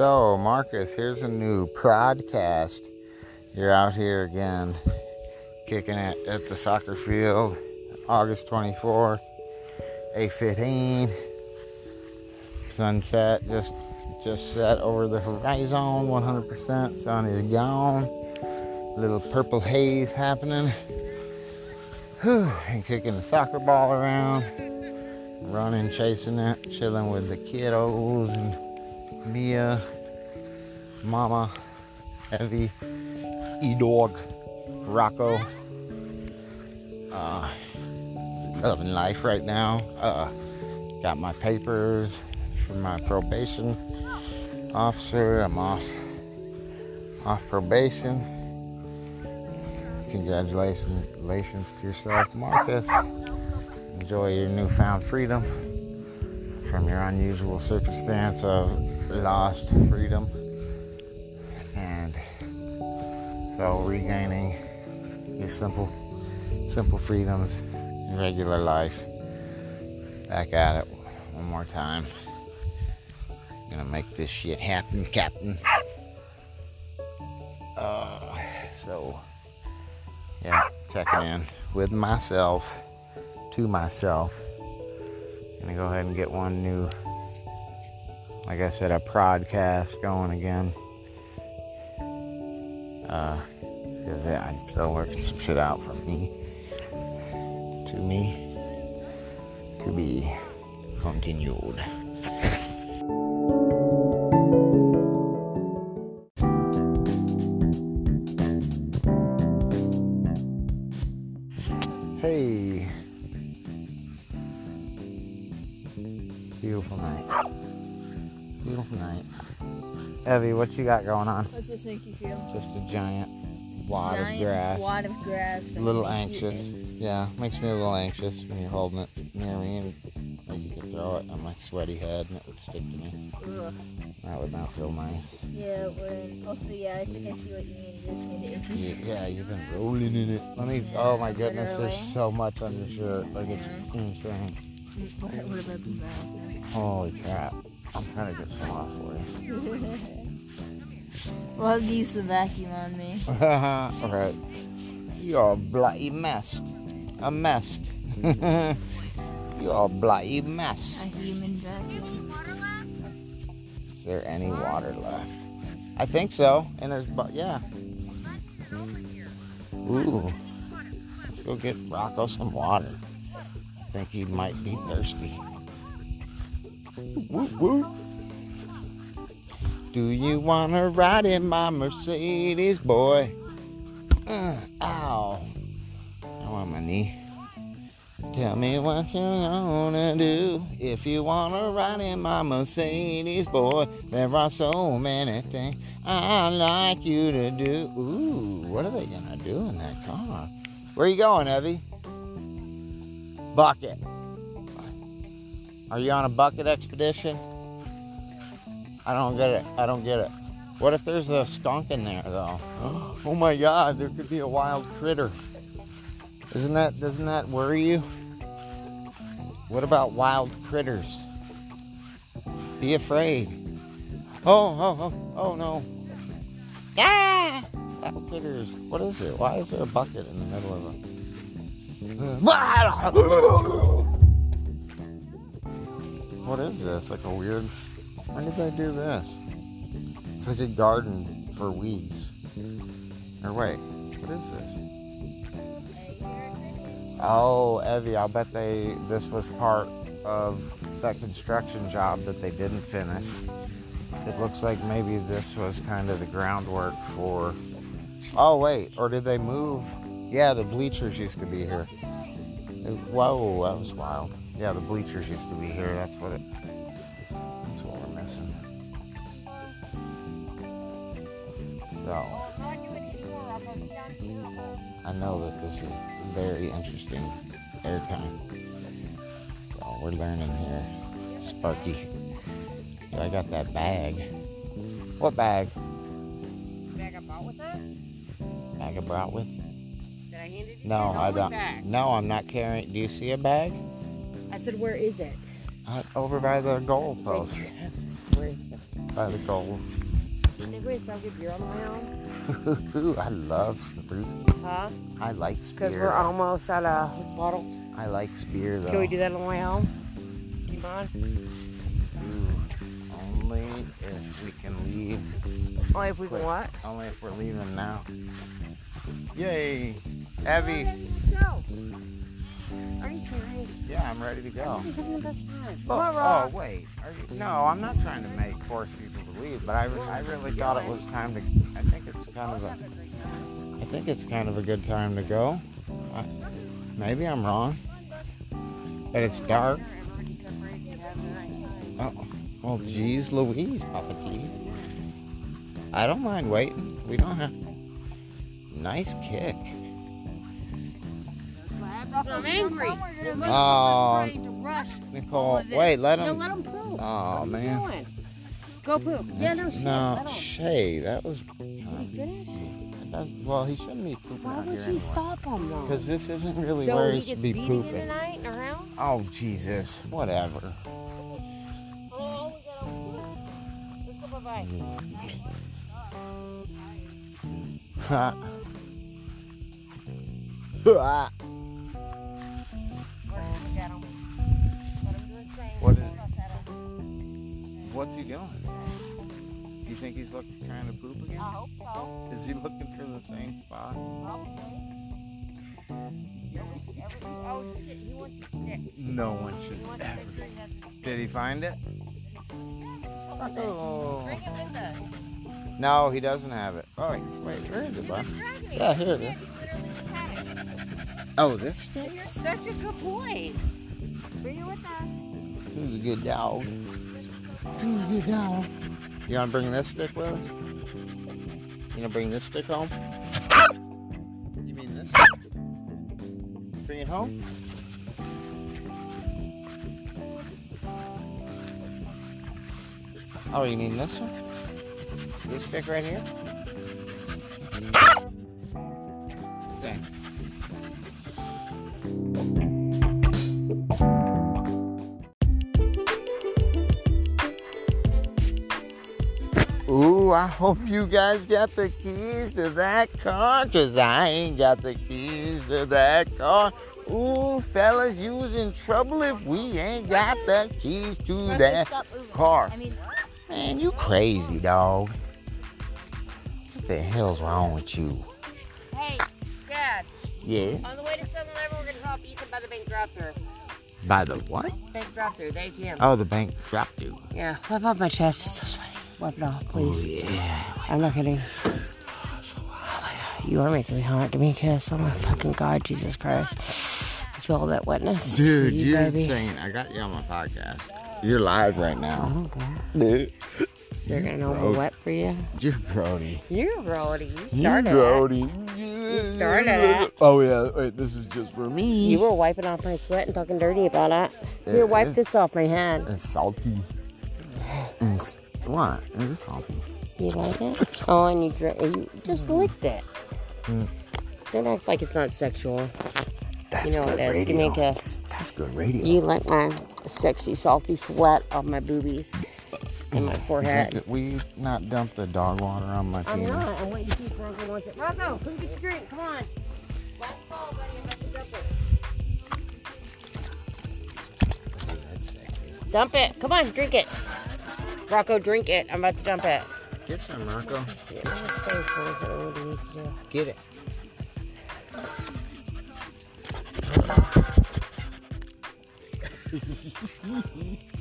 So, Marcus, here's a new podcast. You're out here again, kicking it at the soccer field, August 24th, 8:15. Sunset just just set over the horizon, 100%. Sun is gone. Little purple haze happening. Whew, and kicking the soccer ball around, running, chasing it, chilling with the kiddos and Mia, Mama, Evie, E Dog, Rocco. Uh, loving life right now. Uh, got my papers from my probation officer. I'm off off probation. Congratulations to yourself, Marcus. Enjoy your newfound freedom from your unusual circumstance of lost freedom so regaining your simple simple freedoms in regular life. Back at it one more time. Gonna make this shit happen captain. Uh, so yeah checking in with myself to myself. Gonna go ahead and get one new like I said, a podcast going again. Uh, cause yeah, I'm still working some shit out from me to me to be continued. Hey, beautiful night. Beautiful night. Evie, what you got going on? What's this make you feel? Just a giant wad of grass. Wad of grass. a little that makes you anxious. Yeah, makes me a little anxious when you're holding it near me and like you could throw it on my sweaty head and it would stick to me. Ugh. That would not feel nice. Yeah, it would. also yeah, I think I see what you mean. This made it. You, yeah, you've been rolling in it. Let me. Oh my goodness, there's so much on your shirt. Like it's insane. What, what about the bathroom? Holy crap! I'm trying to get some off for you. We'll to use the vacuum on me. All right. You're a bloody mess. A mess. You're a bloody mess. A human vacuum. Is there any water left? I think so. And there's, but yeah. Ooh. Let's go get Rocco some water. I think he might be thirsty. Whoop whoop. Do you wanna ride in my Mercedes, boy? Uh, ow. I'm on my knee. Tell me what you gonna do if you wanna ride in my Mercedes, boy. There are so many things I'd like you to do. Ooh, what are they gonna do in that car? Where you going, Evie? Bucket. Are you on a bucket expedition? I don't get it. I don't get it. What if there's a skunk in there, though? Oh my God, there could be a wild critter. Isn't that doesn't that worry you? What about wild critters? Be afraid. Oh, oh, oh, oh no. Ah! Wild critters. What is it? Why is there a bucket in the middle of a. What is this? Like a weird. When did they do this? It's like a garden for weeds. Or wait, what is this? Oh, Evie, I'll bet they this was part of that construction job that they didn't finish. It looks like maybe this was kind of the groundwork for. Oh wait, or did they move? Yeah, the bleachers used to be here. Whoa, that was wild. Yeah, the bleachers used to be here. That's what it. That's missing. So. I know that this is very interesting airtime. So we're learning here. Sparky. I got that bag. What bag? bag I brought with us? Bag I brought with? That I handed you? No, I don't. Bag. No, I'm not carrying. Do you see a bag? I said, where is it? Uh, over by the goal It's like, where is? By the goal. You think we still get beer on way home? I love brewskis. Huh? I like Because we're almost at a bottle. I like spear though. Can we do that on the way home? Keep on. Ooh, only if we can leave. Only if we can what? Only if we're leaving now. Yay! Abby. Serious? yeah, I'm ready to go. He's having the best time. Oh, oh, wait. Are you, no, I'm not trying to make force people to leave, but I, I really thought it was time to. I think it's kind of a. I think it's kind of a good time to go. I, maybe I'm wrong, but it's dark. Everybody separated. You have a nice time. Oh, well, geez, Louise, Papa T. I don't mind waiting. We don't have to. Nice kick. I'm angry. Oh, trying to rush Nicole, wait, let No, him. let him poop. Oh, What are you man. Go poop. Yeah, no shit. no. Shay, that was. Did he finish? that does- well, he shouldn't be pooping Why out would you anyway. stop him though? Because this isn't really so where he should be pooping. tonight in our house? Oh, Jesus. Whatever. Oh, we got him. Let's go bye-bye. Ha. Ha. What's he doing? You think he's looking, trying to poop again? I hope so. Is he looking for the same spot? Probably. Every, oh, he wants his stick. No one should ever. Did he find it? Oh. Bring it with us. No, he doesn't have it. Oh, wait, wait, where is it, bud? was dragging it. Yeah, here it is. did. He literally just had it. Oh, this stick? You're such a good boy. Bring it with us. He's a good dog? A good? You want to bring this stick with us? You gonna bring this stick home? You mean this? Bring it home? Oh, you mean this one? This stick right here? I hope you guys got the keys to that car, cause I ain't got the keys to that car. Ooh, fellas, you's in trouble if we ain't got the keys to that car. I mean, Man, you crazy, dog. What the hell's wrong with you? Hey, Dad. Yeah? On the way to 7 Eleven, we're going to stop Ethan by the bank drive through. By the what? Bank drive through, the ATM. Oh, the bank dropped you. Yeah, wipe off my chest. It's so sweaty. Wipe it off, please. Oh, yeah. I'm not kidding. You are making me hot. Give me a kiss. Oh my fucking God, Jesus Christ. You feel all that wetness? Dude, you, you're baby. insane. I got you on my podcast. You're live right now. Oh, don't care. Dude. Is there gonna know. I'm wet for you? You're grody. You're grody. You started it. grody. You started it. Oh, yeah. Wait, this is just for me. You were wiping off my sweat and talking dirty about it. Yeah, Here, wipe this off my hand. It's salty. It's, what? Is it salty? You like it? Oh, and you, dr- you just licked it. Mm. Don't act like it's not sexual. That's you know it is. Give me a kiss. That's good radio. You like my sexy, salty sweat off my boobies and my forehead. good? Will you not dump the dog water on my I'm penis? not. I want you to see if Bronco wants it. Bronco, come get your drink. Come on. Last call, buddy. I'm about to dump it. Dump it. Come on, drink it. Rocco, drink it. I'm about to dump it. Get some, Rocco. See it in his face. What is it? What he needs to do? Get it.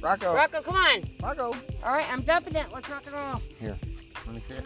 Rocco. Rocco, come on. Rocco. All right, I'm dumping it. Let's rock and roll. Here, let me see it.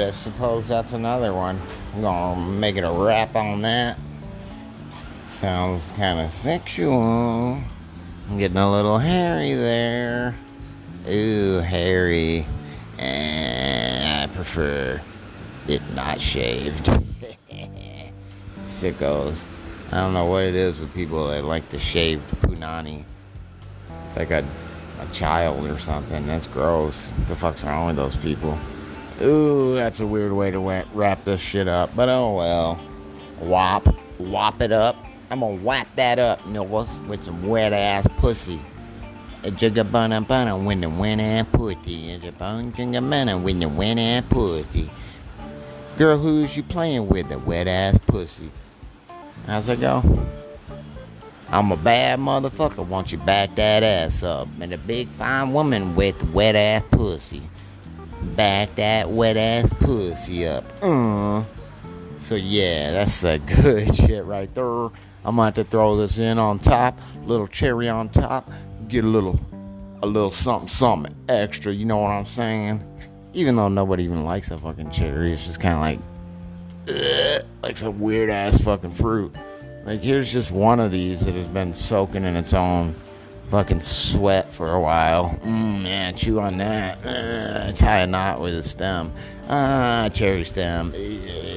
Right, I suppose that's another one. I'm gonna make it a wrap on that. Sounds kind of sexual. I'm getting a little hairy there. Ooh, hairy. Eh, I prefer it not shaved. Sickos. I don't know what it is with people that like the shaved punani. It's like a, a child or something. That's gross. What the fuck's wrong with those people? Ooh, that's a weird way to wrap this shit up. But oh well. Wop. Wop it up. I'm gonna whap that up, Nicholas, with some wet ass pussy. A jigga bana bana when the wet ass pussy. A bun jigga bana when the wet ass pussy. Girl, who's you playing with? The wet ass pussy. How's it go? I'm a bad motherfucker. Want you back that ass up? And a big fine woman with wet ass pussy. Back that wet ass pussy up. Uh. So yeah, that's a good shit right there. I'm have to throw this in on top, little cherry on top, get a little, a little something, something extra. You know what I'm saying? Even though nobody even likes a fucking cherry, it's just kind of like, ugh, like some weird ass fucking fruit. Like here's just one of these that has been soaking in its own fucking sweat for a while. Man, chew on that. Uh, tie a knot with a stem. Ah, cherry stem. Ugh.